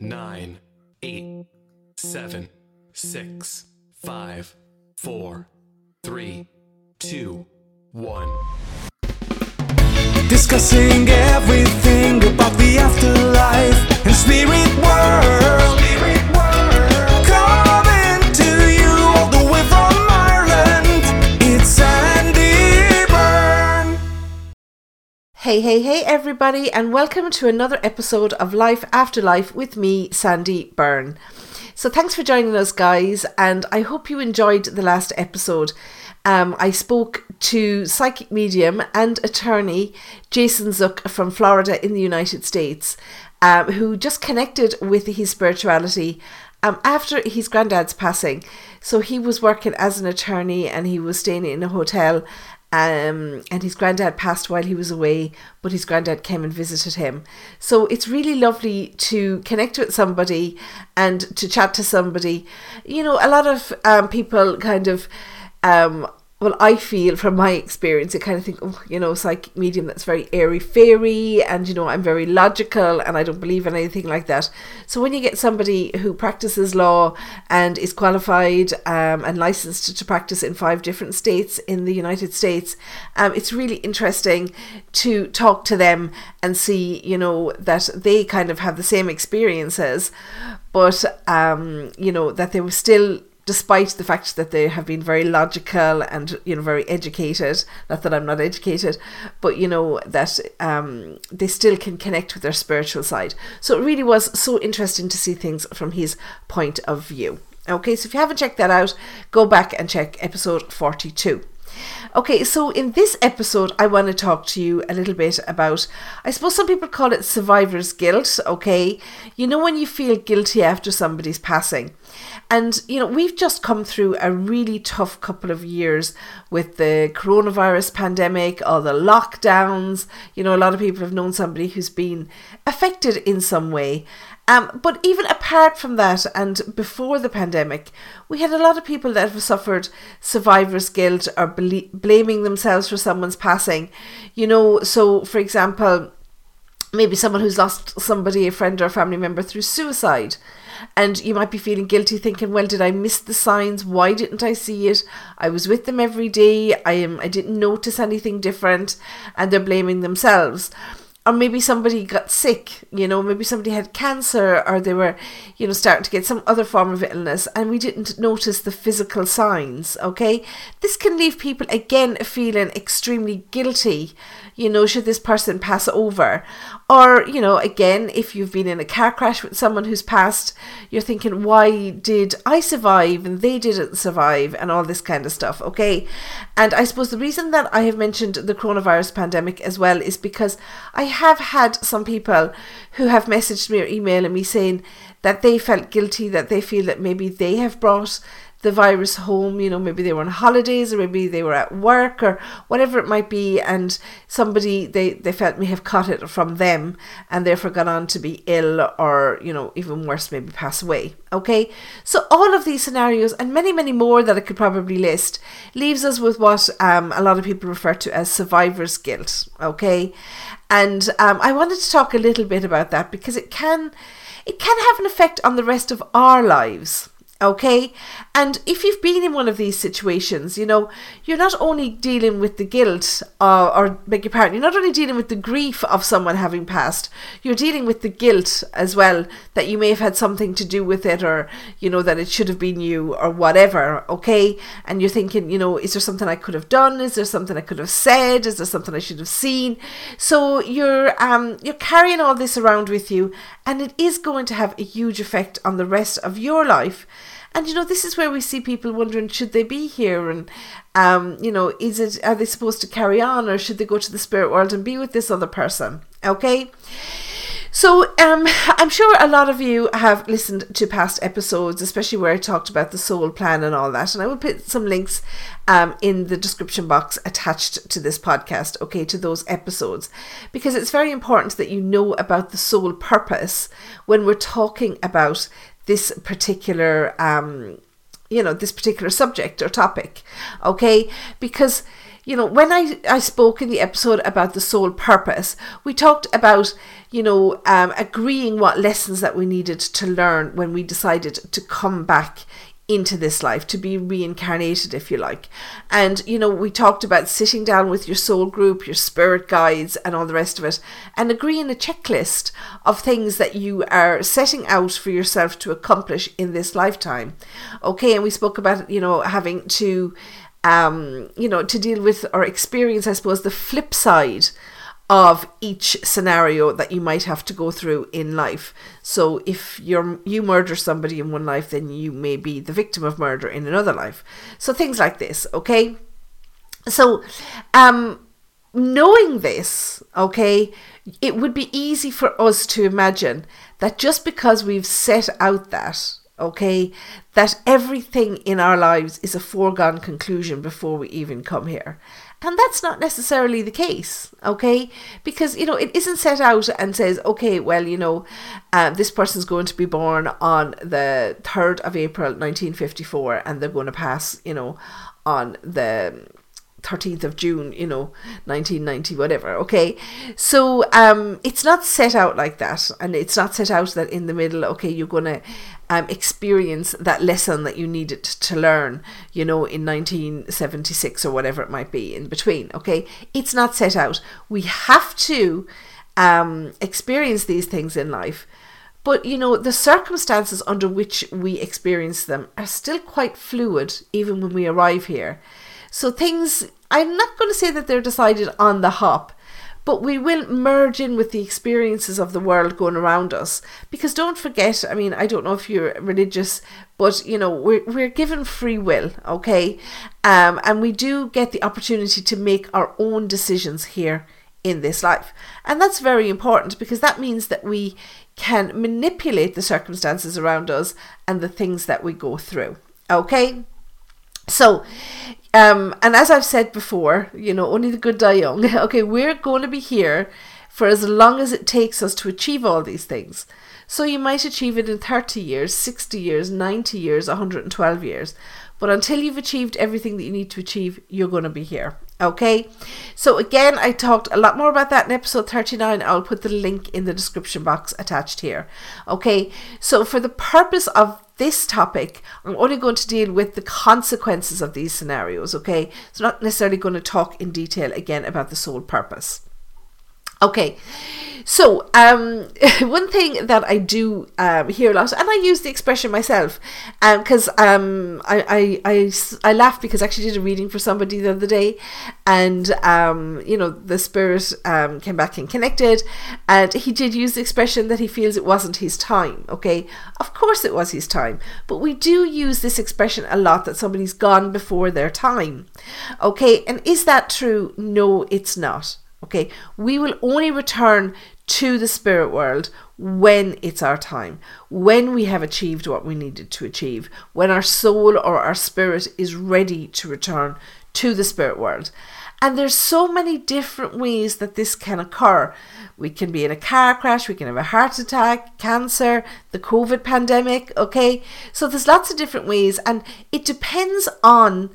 nine, eight, seven, six, five, four, three, two, one. Discussing everything about the afterlife and spirit world. Coming Hey, hey, hey, everybody, and welcome to another episode of Life After Life with me, Sandie Byrne. So, thanks for joining us, guys, and I hope you enjoyed the last episode. Um, I spoke to psychic medium and attorney Jason Zook from Florida in the United States, um, who just connected with his spirituality um, after his granddad's passing. So he was working as an attorney and he was staying in a hotel. Um, and his granddad passed while he was away, but his granddad came and visited him. So it's really lovely to connect with somebody and to chat to somebody. You know, a lot of um, people kind of um, well, I feel from my experience, I kind of think, oh, you know, psychic medium that's very airy fairy, and you know, I'm very logical and I don't believe in anything like that. So when you get somebody who practices law and is qualified um, and licensed to, to practice in five different states in the United States, um, it's really interesting to talk to them and see, you know, that they kind of have the same experiences, but um, you know, that they were still despite the fact that they have been very logical and you know very educated not that i'm not educated but you know that um, they still can connect with their spiritual side so it really was so interesting to see things from his point of view okay so if you haven't checked that out go back and check episode 42 Okay, so in this episode, I want to talk to you a little bit about, I suppose some people call it survivor's guilt, okay? You know, when you feel guilty after somebody's passing. And, you know, we've just come through a really tough couple of years with the coronavirus pandemic, all the lockdowns. You know, a lot of people have known somebody who's been affected in some way. Um, but even apart from that, and before the pandemic, we had a lot of people that have suffered survivor's guilt or bel- blaming themselves for someone's passing. You know, so for example, maybe someone who's lost somebody, a friend or a family member through suicide. And you might be feeling guilty thinking, well, did I miss the signs? Why didn't I see it? I was with them every day. I am I didn't notice anything different and they're blaming themselves or maybe somebody got sick, you know, maybe somebody had cancer or they were, you know, starting to get some other form of illness and we didn't notice the physical signs, okay? This can leave people again feeling extremely guilty, you know, should this person pass over. Or, you know, again, if you've been in a car crash with someone who's passed, you're thinking, why did I survive and they didn't survive and all this kind of stuff, okay? And I suppose the reason that I have mentioned the coronavirus pandemic as well is because I have had some people who have messaged me or emailed me saying that they felt guilty, that they feel that maybe they have brought the virus home. You know, maybe they were on holidays or maybe they were at work or whatever it might be, and somebody they, they felt may have caught it from them and therefore gone on to be ill or, you know, even worse, maybe pass away. Okay, so all of these scenarios and many, many more that I could probably list leaves us with what um, a lot of people refer to as survivor's guilt. Okay, and um, I wanted to talk a little bit about that because it can it can have an effect on the rest of our lives. Okay, and if you've been in one of these situations, you know, you're not only dealing with the guilt, uh, or beg your pardon, you're not only dealing with the grief of someone having passed, you're dealing with the guilt as well that you may have had something to do with it, or, you know, that it should have been you, or whatever, okay? And you're thinking, you know, is there something I could have done? Is there something I could have said? Is there something I should have seen? So you're, um, you're carrying all this around with you, and it is going to have a huge effect on the rest of your life. And you know, this is where we see people wondering, should they be here? And um, you know, is it are they supposed to carry on or should they go to the spirit world and be with this other person? Okay. So um, I'm sure a lot of you have listened to past episodes, especially where I talked about the soul plan and all that. And I will put some links um, in the description box attached to this podcast, okay, to those episodes, because it's very important that you know about the soul purpose when we're talking about this particular um, you know this particular subject or topic okay? Because you know, when I, I spoke in the episode about the soul purpose, we talked about, you know, um, agreeing what lessons that we needed to learn when we decided to come back into this life to be reincarnated if you like. And you know we talked about sitting down with your soul group your spirit guides and all the rest of it and agreeing a checklist of things that you are setting out for yourself to accomplish in this lifetime. Okay and we spoke about you know having to um you know to deal with or experience i suppose the flip side of each scenario that you might have to go through in life. So if you're you murder somebody in one life, then you may be the victim of murder in another life. So things like this, okay? So um knowing this, okay, it would be easy for us to imagine that just because we've set out that okay, that everything in our lives is a foregone conclusion before we even come here. And that's not necessarily the case, okay? Because, you know, it isn't set out and says, okay, well, you know, uh, this person's going to be born on the 3rd of April 1954 and they're going to pass, you know, on the 13th of June, you know, 1990, whatever, okay? So um, it's not set out like that. And it's not set out that in the middle, okay, you're going to um, experience that lesson that you needed to learn, you know, in 1976 or whatever it might be in between, okay? It's not set out. We have to um, experience these things in life. But, you know, the circumstances under which we experience them are still quite fluid, even when we arrive here. So things, I'm not going to say that they're decided on the hop, but we will merge in with the experiences of the world going around us. Because don't forget, I mean, I don't know if you're religious, but you know, we're, we're given free will, okay? Um, and we do get the opportunity to make our own decisions here in this life. And that's very important because that means that we can manipulate the circumstances around us and the things that we go through. Okay? So, um, and as I've said before, you know, only the good die young. okay, we're going to be here for as long as it takes us to achieve all these things. So you might achieve it in 30 years, 60 years, 90 years, 112 years. But until you've achieved everything that you need to achieve, you're going to be here. Okay, so again, I talked a lot more about that in episode 39. I'll put the link in the description box attached here. Okay, so for the purpose of this topic, I'm only going to deal with the consequences of these scenarios, okay? So, not necessarily going to talk in detail again about the soul purpose. Okay, so um, one thing that I do um, hear a lot, and I use the expression myself, because um, um, I, I, I, I laughed because I actually did a reading for somebody the other day, and um, you know the spirit um, came back and connected, and he did use the expression that he feels it wasn't his time. Okay, of course it was his time, but we do use this expression a lot that somebody's gone before their time. Okay, and is that true? No, it's not. Okay, we will only return to the spirit world when it's our time, when we have achieved what we needed to achieve, when our soul or our spirit is ready to return to the spirit world. And there's so many different ways that this can occur. We can be in a car crash, we can have a heart attack, cancer, the COVID pandemic, okay? So there's lots of different ways, and it depends on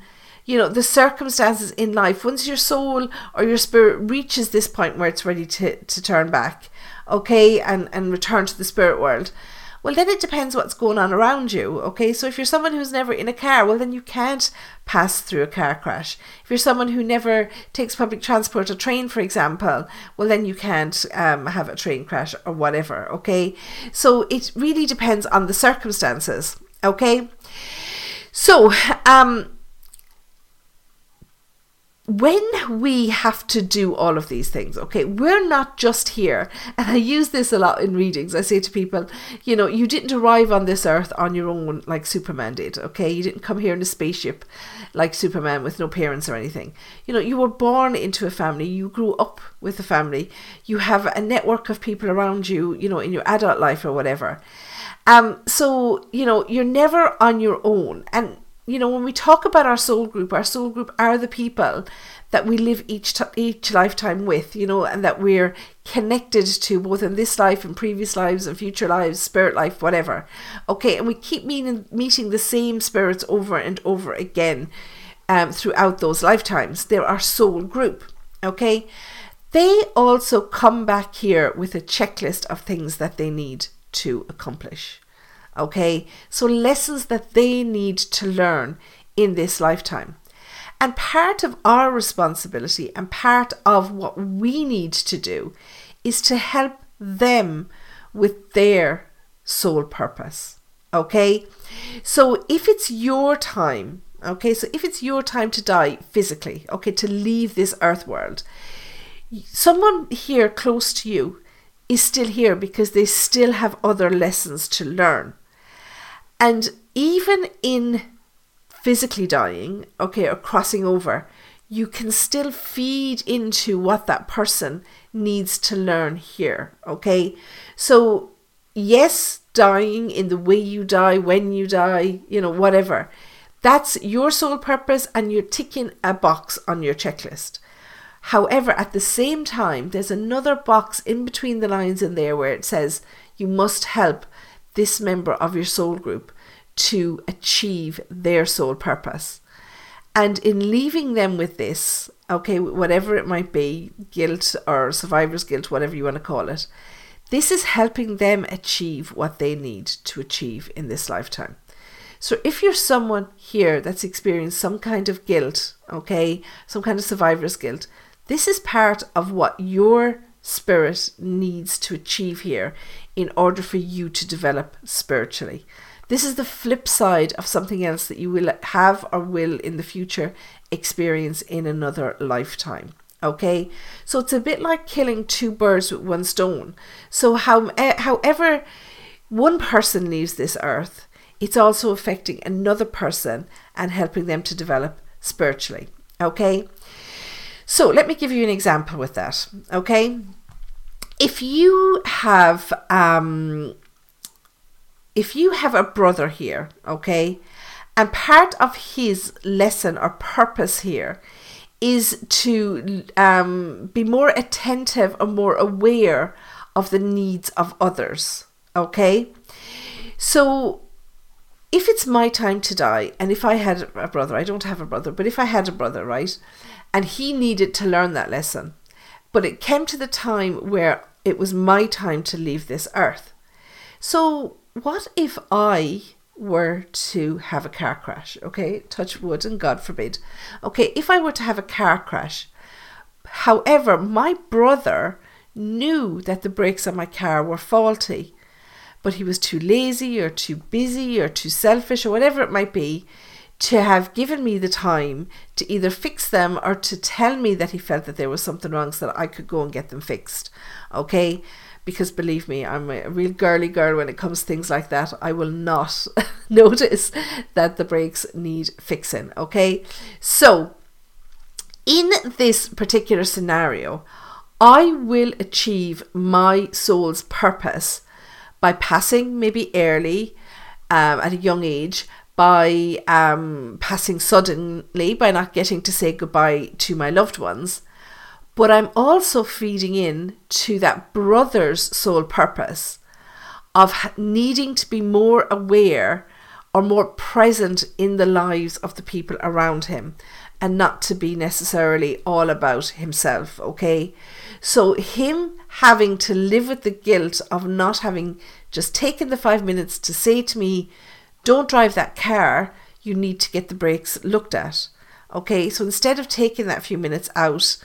you know the circumstances in life once your soul or your spirit reaches this point where it's ready to, to turn back okay and and return to the spirit world well then it depends what's going on around you okay? So if you're someone who's never in a car well then you can't pass through a car crash. If you're someone who never takes public transport a train for example well then you can't um, have a train crash or whatever okay? So it really depends on the circumstances okay? So um when we have to do all of these things, okay, we're not just here. And I use this a lot in readings. I say to people, you know, you didn't arrive on this earth on your own like Superman did, okay? You didn't come here in a spaceship like Superman with no parents or anything. You know, you were born into a family, you grew up with a family, you have a network of people around you, you know, in your adult life or whatever. Um, so, you know, you're never on your own. And you know, when we talk about our soul group, our soul group are the people that we live each t- each lifetime with, you know, and that we're connected to both in this life and previous lives and future lives, spirit life, whatever. Okay, and we keep meeting meeting the same spirits over and over again. um, throughout those lifetimes. They're our soul group. Okay. They also come back here with a checklist of things that they need to accomplish. Okay. So lessons that they need to learn in this lifetime. And part of our responsibility and part of what we need to do is to help them with their soul purpose. Okay? So if it's your time, okay, so if it's your time to die physically, okay, to leave this earth world, someone here close to you is still here because they still have other lessons to learn. And even in physically dying, okay, or crossing over, you can still feed into what that person needs to learn here, okay? So, yes, dying in the way you die, when you die, you know, whatever. That's your soul purpose, and you're ticking a box on your checklist. However, at the same time, there's another box in between the lines in there where it says you must help this member of your soul group to achieve their soul purpose. And in leaving them with this, okay, whatever it might be, guilt or survivor's guilt, whatever you want to call it, this is helping them achieve what they need to achieve in this lifetime. So if you're someone here that's experienced some kind of guilt, okay, some kind of survivor's guilt, this is part of what your spirit needs to achieve here in order for you to develop spiritually. This is the flip side of something else that you will have or will in the future experience in another lifetime. Okay, so it's a bit like killing two birds with one stone. So, how, eh, however, one person leaves this earth, it's also affecting another person and helping them to develop spiritually. Okay, so let me give you an example with that. Okay, if you have um, if you have a brother here, okay, and part of his lesson or purpose here is to um, be more attentive or more aware of the needs of others, okay? So if it's my time to die, and if I had a brother, I don't have a brother, but if I had a brother, right, and he needed to learn that lesson, but it came to the time where it was my time to leave this earth. So what if I were to have a car crash? Okay, touch wood and God forbid. Okay, if I were to have a car crash, however, my brother knew that the brakes on my car were faulty, but he was too lazy or too busy or too selfish or whatever it might be to have given me the time to either fix them or to tell me that he felt that there was something wrong so that I could go and get them fixed. Okay because believe me, I'm a real girly girl when it comes to things like that. I will not notice that the brakes need fixing. Okay, so in this particular scenario, I will achieve my soul's purpose by passing maybe early um, at a young age, by um, passing suddenly, by not getting to say goodbye to my loved ones but I'm also feeding in to that brother's soul purpose of needing to be more aware or more present in the lives of the people around him and not to be necessarily all about himself, okay? So, him having to live with the guilt of not having just taken the five minutes to say to me, Don't drive that car, you need to get the brakes looked at, okay? So, instead of taking that few minutes out,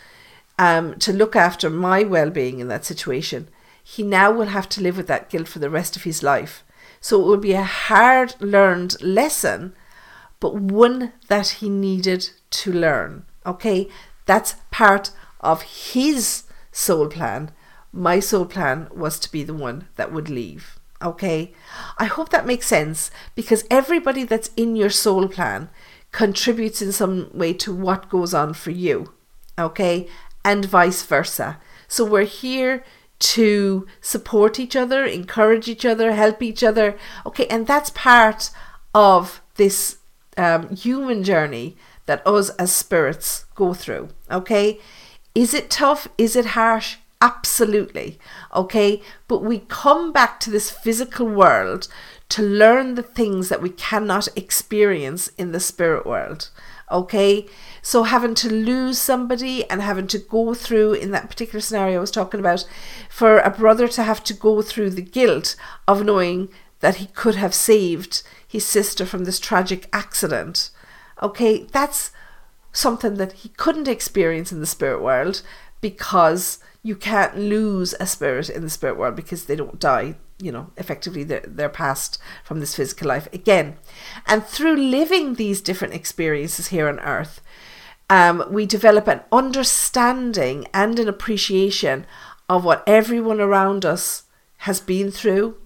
um, to look after my well being in that situation, he now will have to live with that guilt for the rest of his life. So it will be a hard learned lesson, but one that he needed to learn. Okay, that's part of his soul plan. My soul plan was to be the one that would leave. Okay, I hope that makes sense because everybody that's in your soul plan contributes in some way to what goes on for you. Okay, and vice versa. So we're here to support each other, encourage each other, help each other. Okay, and that's part of this um, human journey that us as spirits go through. Okay, is it tough? Is it harsh? Absolutely. Okay, but we come back to this physical world to learn the things that we cannot experience in the spirit world. Okay, so having to lose somebody and having to go through, in that particular scenario I was talking about, for a brother to have to go through the guilt of knowing that he could have saved his sister from this tragic accident. Okay, that's something that he couldn't experience in the spirit world because you can't lose a spirit in the spirit world because they don't die you know effectively they're passed from this physical life again and through living these different experiences here on earth um, we develop an understanding and an appreciation of what everyone around us has been through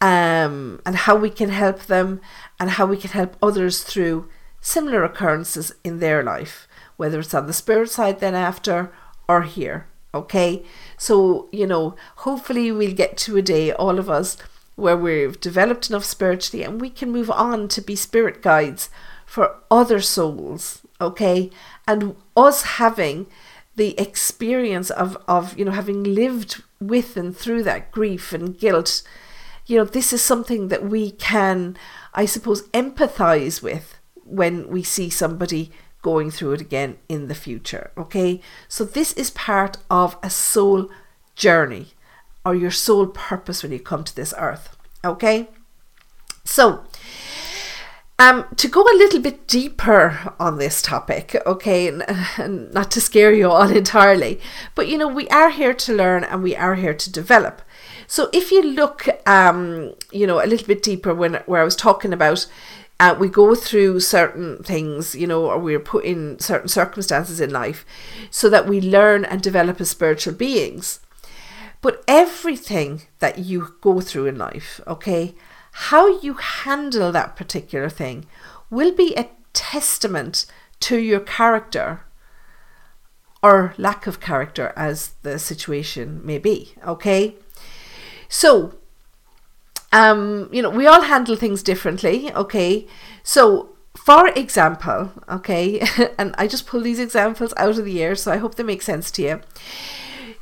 um, and how we can help them and how we can help others through similar occurrences in their life, whether it's on the spirit side then after or here. Okay, so you know, hopefully, we'll get to a day, all of us, where we've developed enough spiritually and we can move on to be spirit guides for other souls. Okay, and us having the experience of, of you know having lived with and through that grief and guilt you know this is something that we can i suppose empathize with when we see somebody going through it again in the future. Okay, so this is part of a soul journey or your soul purpose when you come to this earth. Okay, so um, to go a little bit deeper on this topic, okay, and, and not to scare you all entirely, but you know, we are here to learn and we are here to develop. So if you look, um, you know, a little bit deeper when where I was talking about uh, we go through certain things, you know, or we're put in certain circumstances in life so that we learn and develop as spiritual beings. But everything that you go through in life, okay, how you handle that particular thing will be a testament to your character or lack of character as the situation may be, okay? So, um, you know, we all handle things differently, okay? So, for example, okay, and I just pull these examples out of the air, so I hope they make sense to you.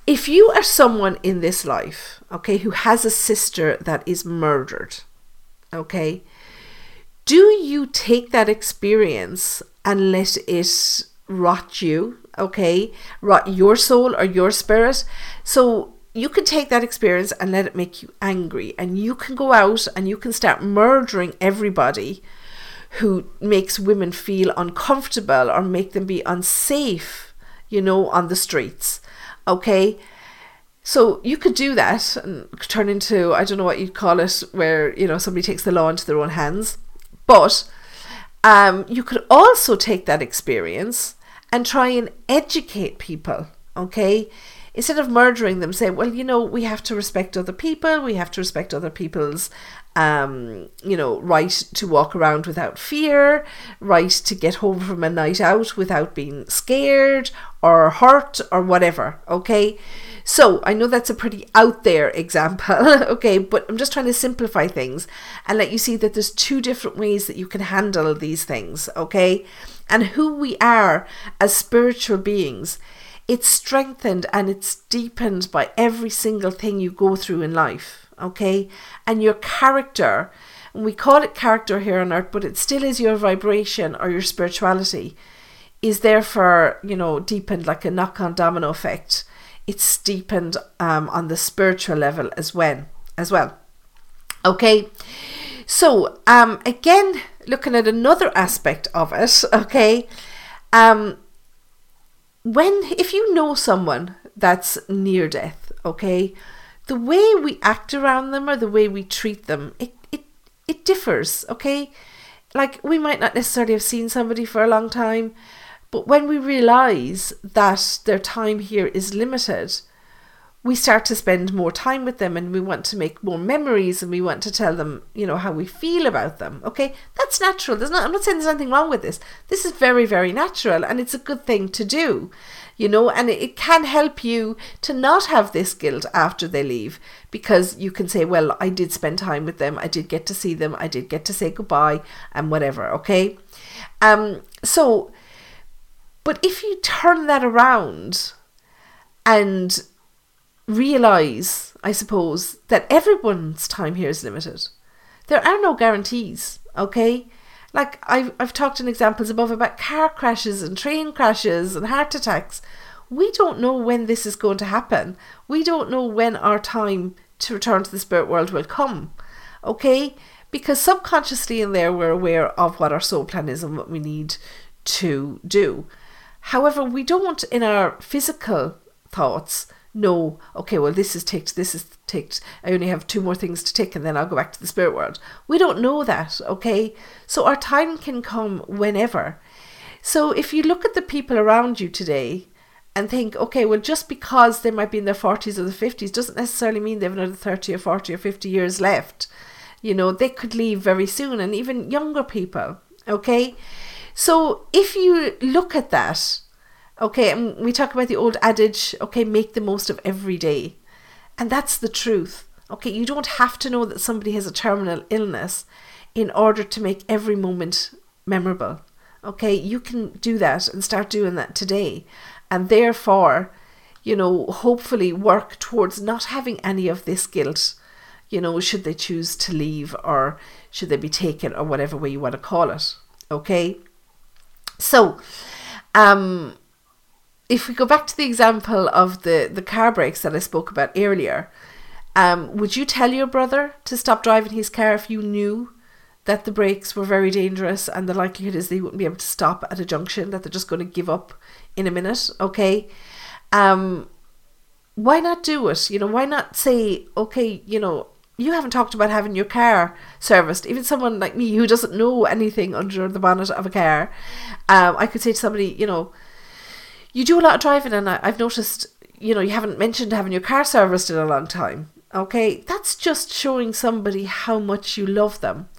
If you are someone in this life, okay, who has a sister that is murdered, okay, do you take that experience and let it rot you, okay, rot your soul or your spirit? So, you can take that experience and let it make you angry and you can go out and you can start murdering everybody who makes women feel uncomfortable or make them be unsafe you know on the streets okay? So you could do that and turn into i don't know what you'd call it where you know somebody takes the law into their own hands. But um, you could also take that experience and try and educate people okay instead of murdering them, say, well, you know, we have to respect other people, we have to respect other people's, um, you know, right to walk around without fear, right to get home from a night out without being scared or hurt or whatever, okay? So I know that's a pretty out there example, okay, but I'm just trying to simplify things and let you see that there's two different ways that you can handle these things, okay? And who we are as spiritual beings it's strengthened and it's deepened by every single thing you go through in life, okay? And your character, and we call it character here on earth, but it still is your vibration or your spirituality, is therefore, you know, deepened like a knock on domino effect. It's deepened um, on the spiritual level as well. As well. Okay. So, um, again, looking at another aspect of it, okay, um, when if you know someone that's near death, okay, the way we act around them or the way we treat them, it it it differs, okay? Like we might not necessarily have seen somebody for a long time, but when we realize that their time here is limited, we start to spend more time with them and we want to make more memories and we want to tell them, you know, how we feel about them. Okay, that's natural. There's not, I'm not saying there's anything wrong with this. This is very, very natural and it's a good thing to do, you know, and it, it can help you to not have this guilt after they leave because you can say, well, I did spend time with them. I did get to see them. I did get to say goodbye and whatever. Okay. Um, so, but if you turn that around and realize, I suppose, that everyone's time here is limited. There are no guarantees, okay? Like I've, I've talked in examples above about car crashes and train crashes and heart attacks. We don't know when this is going to happen. We don't know when our time to return to the spirit world will come. Okay? Because subconsciously in there, we're aware of what our soul plan is and what we need to do. However, we don't in our physical thoughts know, okay, well, this is ticked, this is ticked. I only have two more things to tick and then I'll go back to the spirit world. We don't know that, okay? So our time can come whenever. So if you look at the people around you today and think, okay, well, just because they might be in their 40s or the 50s doesn't necessarily mean they have another 30 or 40 or 50 years left. You know, they could leave very soon, and even younger people, okay? So if you look at that, okay, and we talk about the old adage, okay, make the most of every day. And that's the truth. Okay, you don't have to know that somebody has a terminal illness in order to make every moment memorable. Okay, you can do that and start doing that today. And therefore, you know, hopefully work towards not having any of this guilt, you know, should they choose to leave or should they be taken or whatever way you want to call it. Okay. So, um, if we go back to the example of the, the car brakes that I spoke about earlier, um, would you tell your brother to stop driving his car if you knew that the brakes were very dangerous and the likelihood is they wouldn't be able to stop at a junction, that they're just going to give up in a minute? Okay. Um, why not do it? You know, why not say, okay, you know, you haven't talked about having your car serviced. Even someone like me who doesn't know anything under the bonnet of a car, um, I could say to somebody, you know, you do a lot of driving, and I, I've noticed, you know, you haven't mentioned having your car serviced in a long time. Okay, that's just showing somebody how much you love them,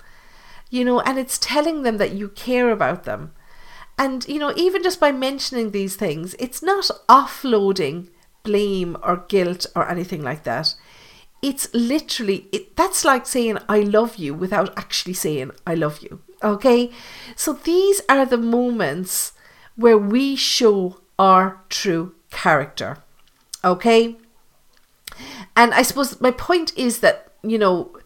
you know, and it's telling them that you care about them. And, you know, even just by mentioning these things, it's not offloading blame or guilt or anything like that. It's literally, it, that's like saying, I love you without actually saying, I love you. Okay? So these are the moments where we show our true character. Okay? And I suppose my point is that, you know,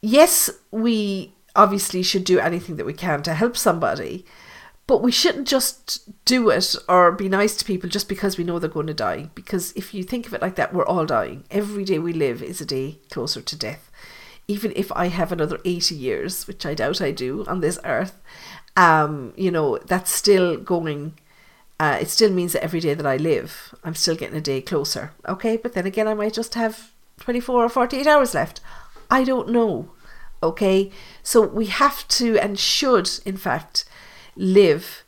yes, we obviously should do anything that we can to help somebody, but we shouldn't just do it or be nice to people just because we know they're going to die. Because if you think of it like that, we're all dying. Every day we live is a day closer to death. Even if I have another 80 years, which I doubt I do on this earth, um, you know, that's still going uh, it still means that every day that I live, I'm still getting a day closer. Okay, but then again, I might just have 24 or 48 hours left. I don't know. Okay, so we have to and should, in fact, live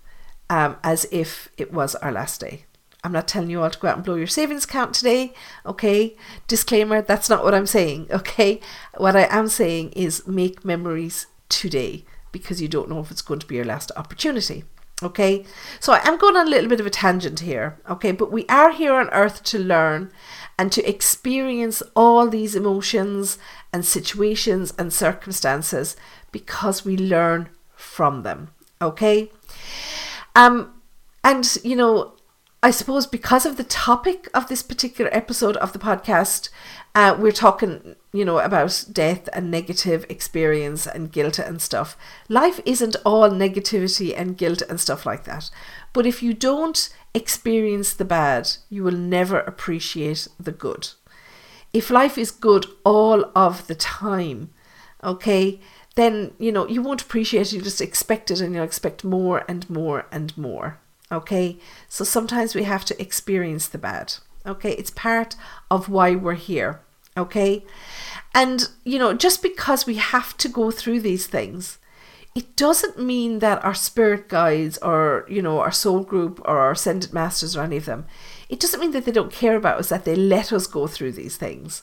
um, as if it was our last day. I'm not telling you all to go out and blow your savings account today, okay? Disclaimer, that's not what I'm saying, okay? What I am saying is make memories today because you don't know if it's going to be your last opportunity. Okay, so I am going on a little bit of a tangent here, okay, but we are here on earth to learn and to experience all these emotions and situations and circumstances because we learn from them, okay? Um, and you know, I suppose because of the topic of this particular episode of the podcast, uh, we're talking, you know, about death and negative experience and guilt and stuff. Life isn't all negativity and guilt and stuff like that. But if you don't experience the bad, you will never appreciate the good. If life is good all of the time, okay, then, you know, you won't appreciate it. You just expect it and you'll expect more and more and more. Okay, so sometimes we have to experience the bad. Okay, it's part of why we're here. Okay, and you know, just because we have to go through these things, it doesn't mean that our spirit guides or you know our soul group or our ascended masters or any of them it doesn't mean that they don't care about us that they let us go through these things.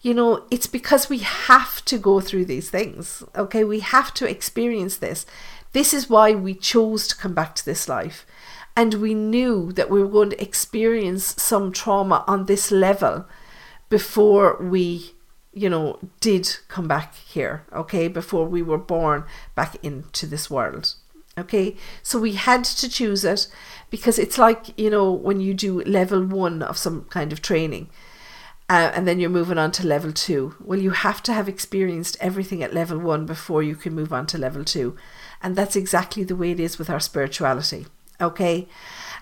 You know it's because we have to go through these things. Okay? We have to experience this. This is why we chose to come back to this life and we knew that we were going to experience some trauma on this level before we you know did come back here okay before we were born back into this world okay so we had to choose it because it's like you know when you do level 1 of some kind of training uh, and then you're moving on to level two. Well, you have to have experienced everything at level one before you can move on to level two. And that's exactly the way it is with our spirituality. Okay.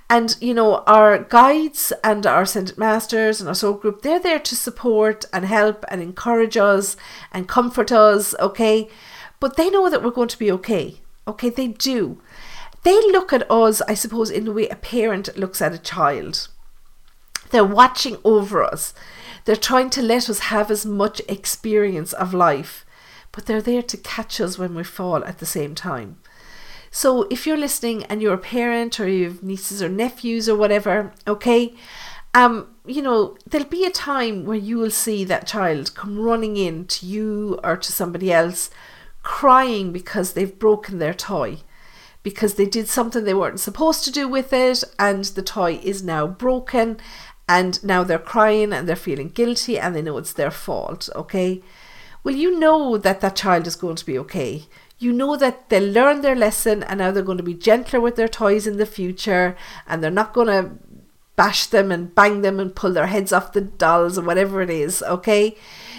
And, you know, our guides and our ascended masters and our soul group, they're there to support and help and encourage us and comfort us. Okay. But they know that we're going to be okay. Okay. They do. They look at us, I suppose, in the way a parent looks at a child. They're watching over us. They're trying to let us have as much experience of life, but they're there to catch us when we fall at the same time. So if you're listening and you're a parent or you have nieces or nephews or whatever, okay, um, you know, there'll be a time where you will see that child come running in to you or to somebody else crying because they've broken their toy because they did something they weren't supposed to do with it and the toy is now broken and now they're crying and they're feeling guilty and they know it's their fault, okay? Well, you know that that child is going to be okay. You know that they'll learn their lesson and now they're going to be gentler with their toys in the future and they're not going to bash them and bang them and pull their heads off the dolls or whatever it is, okay?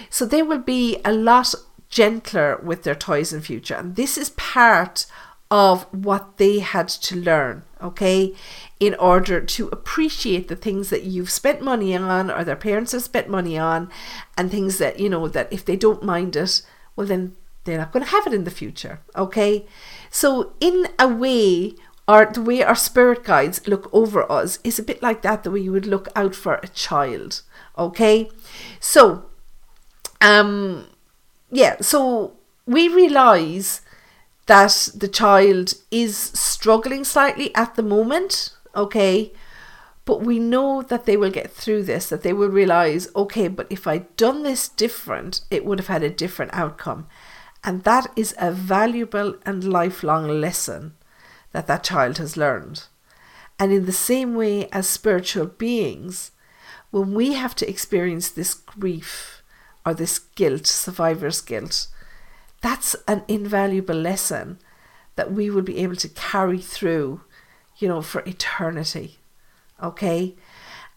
So they will be a lot gentler with their toys in future. And this is part of what they had to learn, okay? in order to appreciate the things that you've spent money on or their parents have spent money on and things that you know that if they don't mind it well then they're not going to have it in the future okay so in a way our the way our spirit guides look over us is a bit like that the way you would look out for a child okay so um yeah so we realize that the child is struggling slightly at the moment okay? But we know that they will get through this, that they will realize, okay, but if I'd done this different, it would have had a different outcome. And that is a valuable and lifelong lesson that that child has learned. And in the same way as spiritual beings, when we have to experience this grief or this guilt, survivor's guilt, that's an invaluable lesson that we will be able to carry through you know, for eternity. Okay?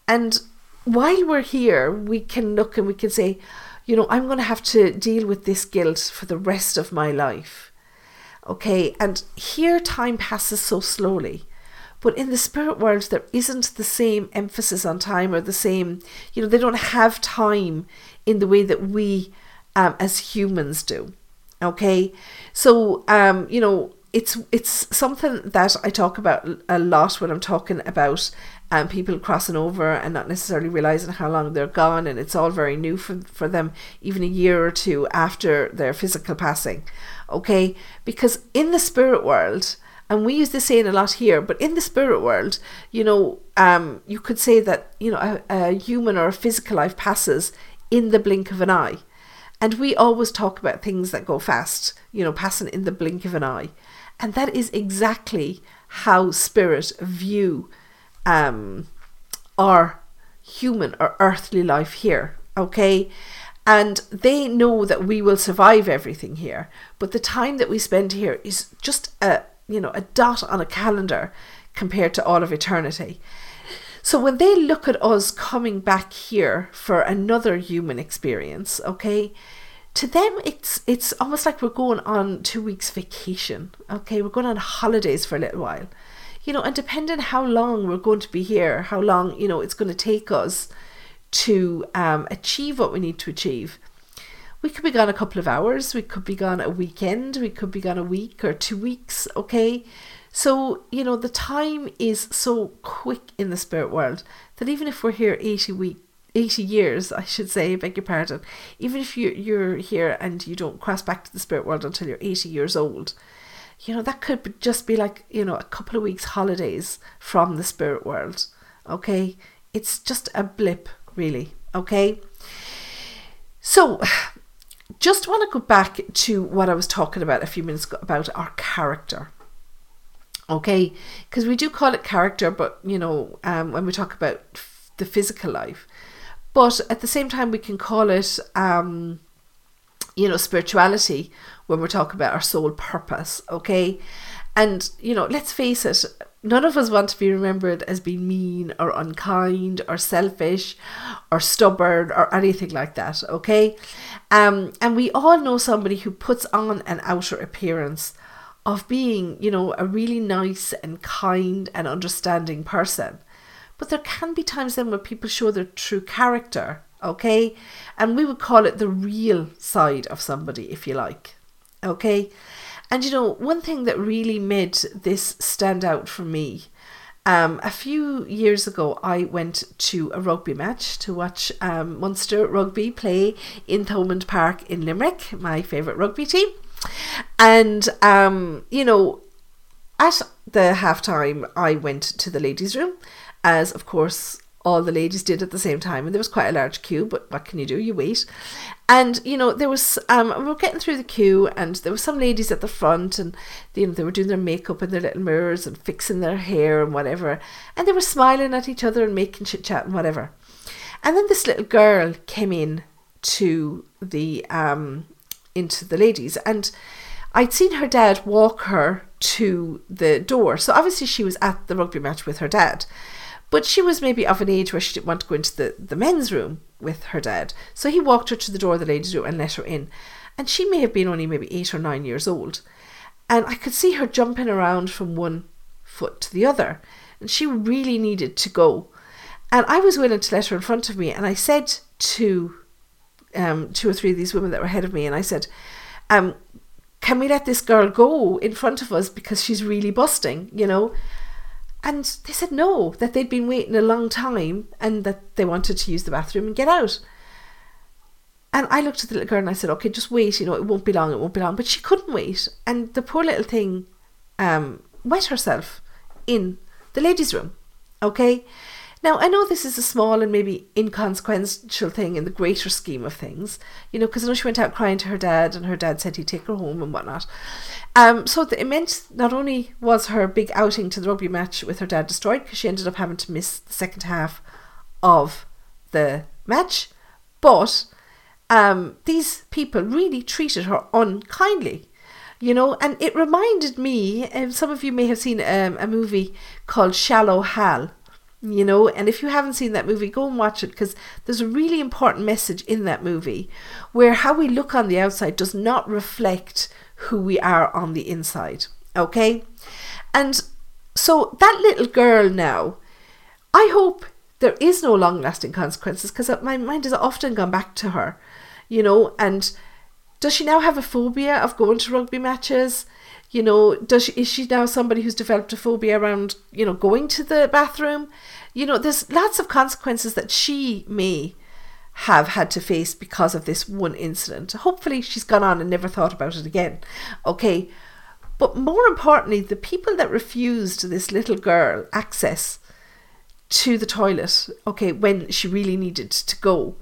And while we're here, we can look and we can say, you know, I'm going to have to deal with this guilt for the rest of my life. Okay? And here time passes so slowly. But in the spirit world, there isn't the same emphasis on time or the same, you know, they don't have time in the way that we um, as humans do. Okay? So, um, you know, it's it's something that I talk about a lot when I'm talking about um, people crossing over and not necessarily realizing how long they're gone, and it's all very new for for them, even a year or two after their physical passing. Okay, because in the spirit world, and we use this saying a lot here, but in the spirit world, you know, um, you could say that you know a, a human or a physical life passes in the blink of an eye. And we always talk about things that go fast, you know, passing in the blink of an eye. And that is exactly how spirit view um, our human or earthly life here. Okay. And they know that we will survive everything here. But the time that we spend here is just a you know a dot on a calendar compared to all of eternity. So when they look at us coming back here for another human experience, okay, to them it's it's almost like we're going on two weeks vacation okay? We're going on holidays for a little while. You know and depending how long we're going to be here how long you know it's going to take us to um, achieve what we need to achieve we could be gone a couple of hours we could be gone a weekend we could be gone a week or two weeks okay? So you know the time is so quick in the spirit world that even if we're here 80 weeks 80 years, I should say, beg your pardon, even if you're, you're here and you don't cross back to the spirit world until you're 80 years old, you know, that could just be like, you know, a couple of weeks' holidays from the spirit world. Okay? It's just a blip, really. Okay? So, just want to go back to what I was talking about a few minutes ago about our character. Okay? Because we do call it character, but, you know, um, when we talk about f- the physical life, but at the same time, we can call it, um, you know, spirituality when we're talking about our soul purpose, okay? And, you know, let's face it, none of us want to be remembered as being mean or unkind or selfish or stubborn or anything like that, okay? Um, and we all know somebody who puts on an outer appearance of being, you know, a really nice and kind and understanding person. But there can be times then where people show their true character, okay? And we would call it the real side of somebody, if you like, okay? And you know, one thing that really made this stand out for me, um, a few years ago, I went to a rugby match to watch um, Munster rugby play in Thomond Park in Limerick, my favourite rugby team. And, um, you know, at the half time, I went to the ladies' room, as of course all the ladies did at the same time, and there was quite a large queue. But what can you do? You wait, and you know there was um we were getting through the queue, and there were some ladies at the front, and you know they were doing their makeup in their little mirrors and fixing their hair and whatever, and they were smiling at each other and making chit chat and whatever, and then this little girl came in to the um into the ladies, and I'd seen her dad walk her to the door, so obviously she was at the rugby match with her dad. But she was maybe of an age where she didn't want to go into the, the men's room with her dad. So he walked her to the door of the ladies' room and let her in. And she may have been only maybe eight or nine years old. And I could see her jumping around from one foot to the other. And she really needed to go. And I was willing to let her in front of me. And I said to um, two or three of these women that were ahead of me, and I said, um, Can we let this girl go in front of us because she's really busting, you know? And they said no, that they'd been waiting a long time and that they wanted to use the bathroom and get out. And I looked at the little girl and I said, okay, just wait, you know, it won't be long, it won't be long. But she couldn't wait. And the poor little thing um, wet herself in the ladies' room. Okay? Now, I know this is a small and maybe inconsequential thing in the greater scheme of things, you know, because I know she went out crying to her dad and her dad said he'd take her home and whatnot. Um, so it meant not only was her big outing to the rugby match with her dad destroyed because she ended up having to miss the second half of the match, but um, these people really treated her unkindly you know and it reminded me um, some of you may have seen um, a movie called shallow hal you know and if you haven't seen that movie go and watch it because there's a really important message in that movie where how we look on the outside does not reflect who we are on the inside okay? And so that little girl now i hope there is no long lasting consequences because my mind has often gone back to her you know and does she now have a phobia of going to rugby matches you know does she is she now somebody who's developed a phobia around you know going to the bathroom? You know there's lots of consequences that she may have had to face because of this one incident. Hopefully she's gone on and never thought about it again. Okay. But more importantly the people that refused this little girl access to the toilet okay when she really needed to go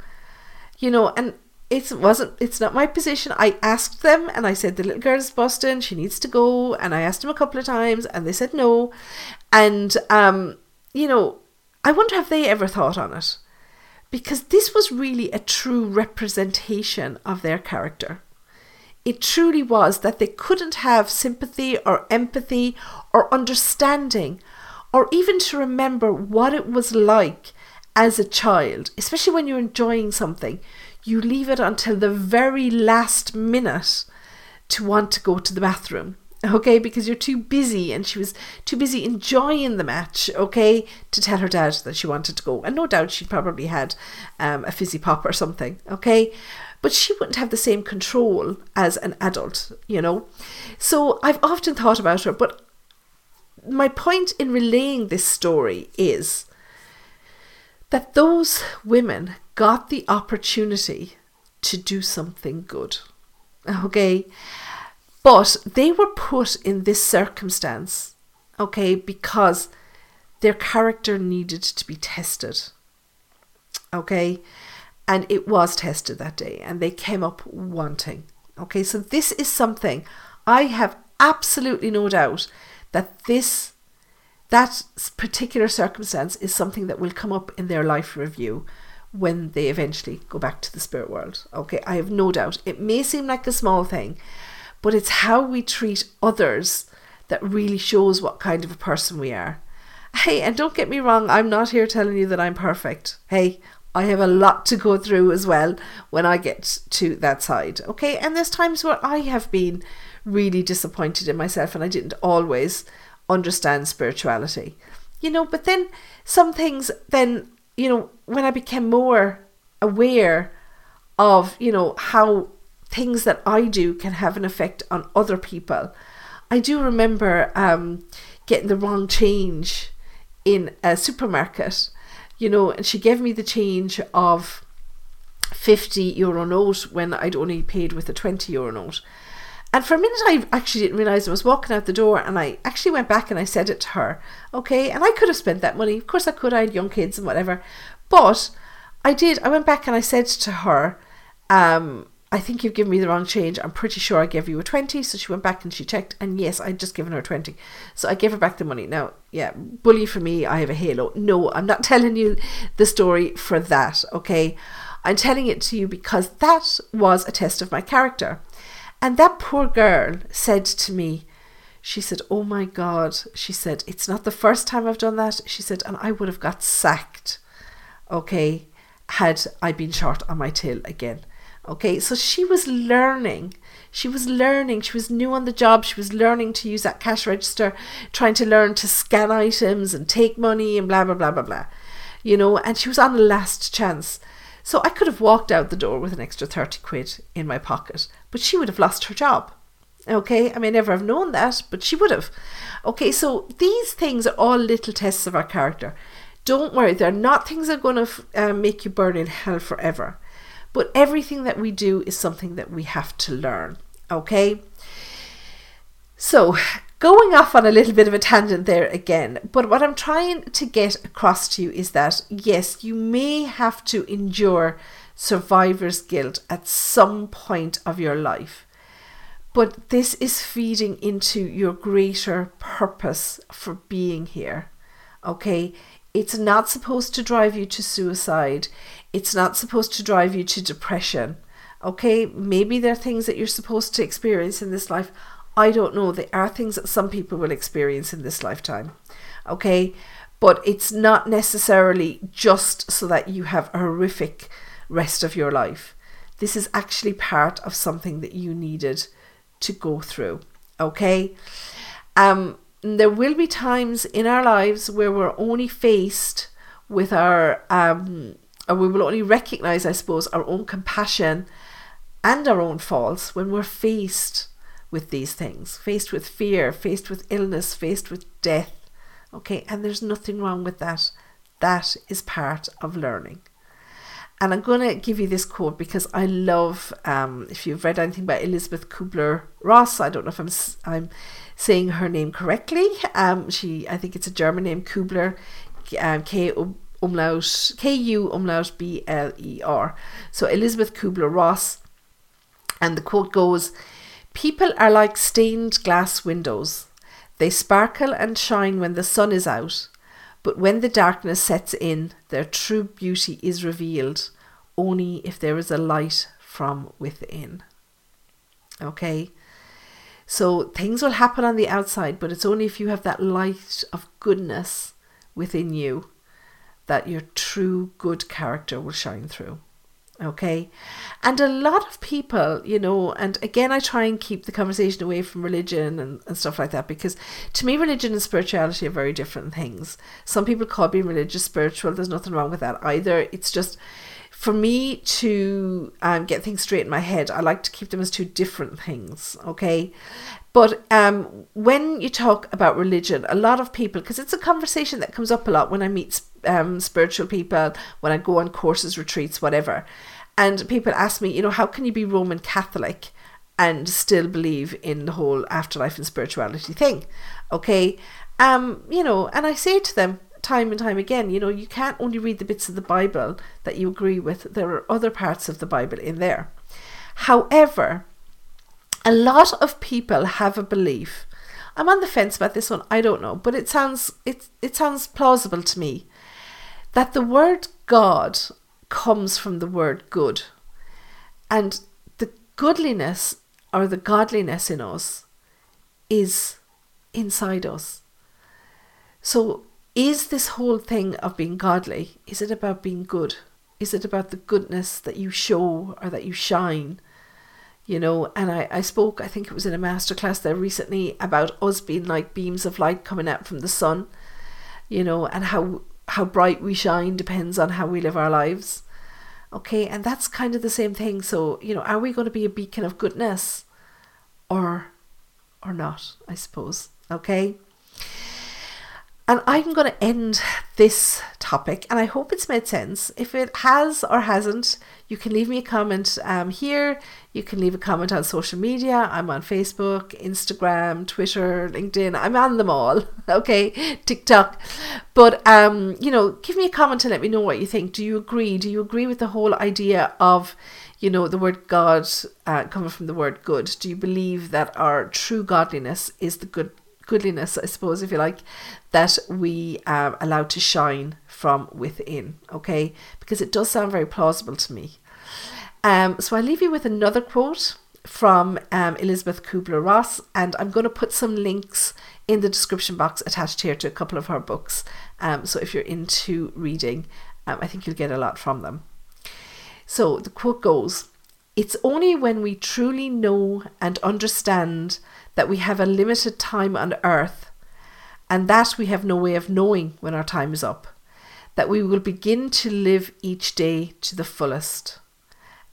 you know and it wasn't it's not my position. I asked them and i said the little girl's boston. She needs to go. And i asked them a couple of times and they said no. And um you know i wonder have they ever thought on it? Because this was really a true representation of their character. It truly was that they couldn't have sympathy or empathy or understanding or even to remember what it was like as a child especially when you're enjoying something you leave it until the very last minute to want to go to the bathroom. Okay, because you're too busy, and she was too busy enjoying the match, okay, to tell her dad that she wanted to go. And no doubt she probably had um, a fizzy pop or something, okay, but she wouldn't have the same control as an adult, you know. So I've often thought about her, but my point in relaying this story is that those women got the opportunity to do something good. Okay? But they were put in this circumstance, okay, because their character needed to be tested. Okay? And it was tested that day, and they came up wanting. Okay, so this is something I have absolutely no doubt that this that particular circumstance is something that will come up in their life review when they eventually go back to the spirit world. Okay, I have no doubt. It may seem like a small thing, but it's how we treat others that really shows what kind of a person we are. Hey, and don't get me wrong, I'm not here telling you that I'm perfect. Hey, I have a lot to go through as well when I get to that side. Okay, and there's times where I have been really disappointed in myself and I didn't always understand spirituality. You know, but then some things, then, you know, when I became more aware of, you know, how things that I do can have an effect on other people. I do remember um, getting the wrong change in a supermarket, you know, and she gave me the change of 50 euro note when I'd only paid with a 20 euro note. And for a minute, I actually didn't realize I was walking out the door, and I actually went back and I said it to her. Okay, and I could have spent that money. Of course, I could. I had young kids and whatever. But I did. I went back and I said to her, um, I think you've given me the wrong change. I'm pretty sure I gave you a 20. So she went back and she checked, and yes, I'd just given her 20. So I gave her back the money. Now, yeah, bully for me, I have a halo. No, I'm not telling you the story for that, okay? I'm telling it to you because that was a test of my character. And that poor girl said to me, she said, Oh my God. She said, It's not the first time I've done that. She said, And I would have got sacked, okay, had I been short on my tail again. Okay, so she was learning. She was learning. She was new on the job. She was learning to use that cash register, trying to learn to scan items and take money and blah, blah, blah, blah, blah. You know, and she was on the last chance. So I could have walked out the door with an extra 30 quid in my pocket, but she would have lost her job. Okay, I may never have known that, but she would have. Okay, so these things are all little tests of our character. Don't worry, they're not things that are going to uh, make you burn in hell forever. But everything that we do is something that we have to learn. Okay? So, going off on a little bit of a tangent there again, but what I'm trying to get across to you is that yes, you may have to endure survivor's guilt at some point of your life, but this is feeding into your greater purpose for being here. Okay, it's not supposed to drive you to suicide, it's not supposed to drive you to depression. Okay, maybe there are things that you're supposed to experience in this life. I don't know. There are things that some people will experience in this lifetime. Okay. But it's not necessarily just so that you have a horrific rest of your life. This is actually part of something that you needed to go through. Okay. Um, there will be times in our lives where we're only faced with our, um, or we will only recognize, I suppose, our own compassion and our own faults when we're faced with these things, faced with fear, faced with illness, faced with death. Okay, and there's nothing wrong with that. That is part of learning. And I'm going to give you this quote because I love, um, if you've read anything by Elizabeth Kubler Ross, I don't know if I'm, I'm saying her name correctly. Um, she, I think it's a German name, Kubler, um, K umlaut, K U umlaut B L E R. So Elizabeth Kubler Ross. And the quote goes, People are like stained glass windows. They sparkle and shine when the sun is out, but when the darkness sets in, their true beauty is revealed only if there is a light from within. Okay? So things will happen on the outside, but it's only if you have that light of goodness within you that your true good character will shine through. Okay. And a lot of people, you know, and again, I try and keep the conversation away from religion and, and stuff like that because to me, religion and spirituality are very different things. Some people call being religious spiritual. There's nothing wrong with that either. It's just for me to um, get things straight in my head, I like to keep them as two different things. Okay. But um, when you talk about religion, a lot of people, because it's a conversation that comes up a lot when I meet um, spiritual people, when I go on courses, retreats, whatever, and people ask me, you know, how can you be Roman Catholic and still believe in the whole afterlife and spirituality thing? Okay, um, you know, and I say to them time and time again, you know, you can't only read the bits of the Bible that you agree with. There are other parts of the Bible in there. However, a lot of people have a belief. I'm on the fence about this one. I don't know, but it sounds it it sounds plausible to me that the word God comes from the word good, and the goodliness or the godliness in us is inside us. So, is this whole thing of being godly, is it about being good? Is it about the goodness that you show or that you shine? You know, and I, I spoke, I think it was in a masterclass there recently about us being like beams of light coming out from the sun, you know, and how how bright we shine depends on how we live our lives. Okay, and that's kind of the same thing. So, you know, are we going to be a beacon of goodness or or not, I suppose. Okay? And I'm going to end this topic, and I hope it's made sense. If it has or hasn't, you can leave me a comment um, here. You can leave a comment on social media. I'm on Facebook, Instagram, Twitter, LinkedIn. I'm on them all. Okay, TikTok. But um, you know, give me a comment and let me know what you think. Do you agree? Do you agree with the whole idea of you know, the word God uh, coming from the word good. Do you believe that our true godliness is the good goodliness, I suppose, if you like, that we are allowed to shine from within? Okay, because it does sound very plausible to me. Um, so I leave you with another quote from um, Elizabeth Kubler Ross, and I'm going to put some links in the description box attached here to a couple of her books. Um, so if you're into reading, um, I think you'll get a lot from them. So the quote goes It's only when we truly know and understand that we have a limited time on earth and that we have no way of knowing when our time is up that we will begin to live each day to the fullest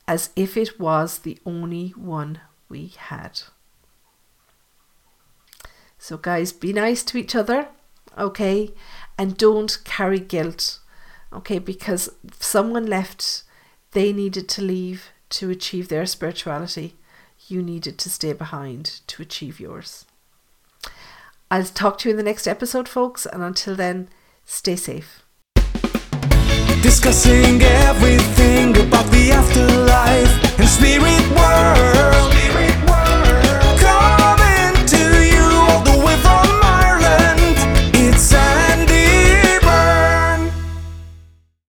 as if it was the only one we had. So, guys, be nice to each other, okay? And don't carry guilt, okay? Because someone left they needed to leave to achieve their spirituality you needed to stay behind to achieve yours. I'll talk to you in the next episode, folks, and until then, stay safe. Discussing everything about the afterlife and spirit world.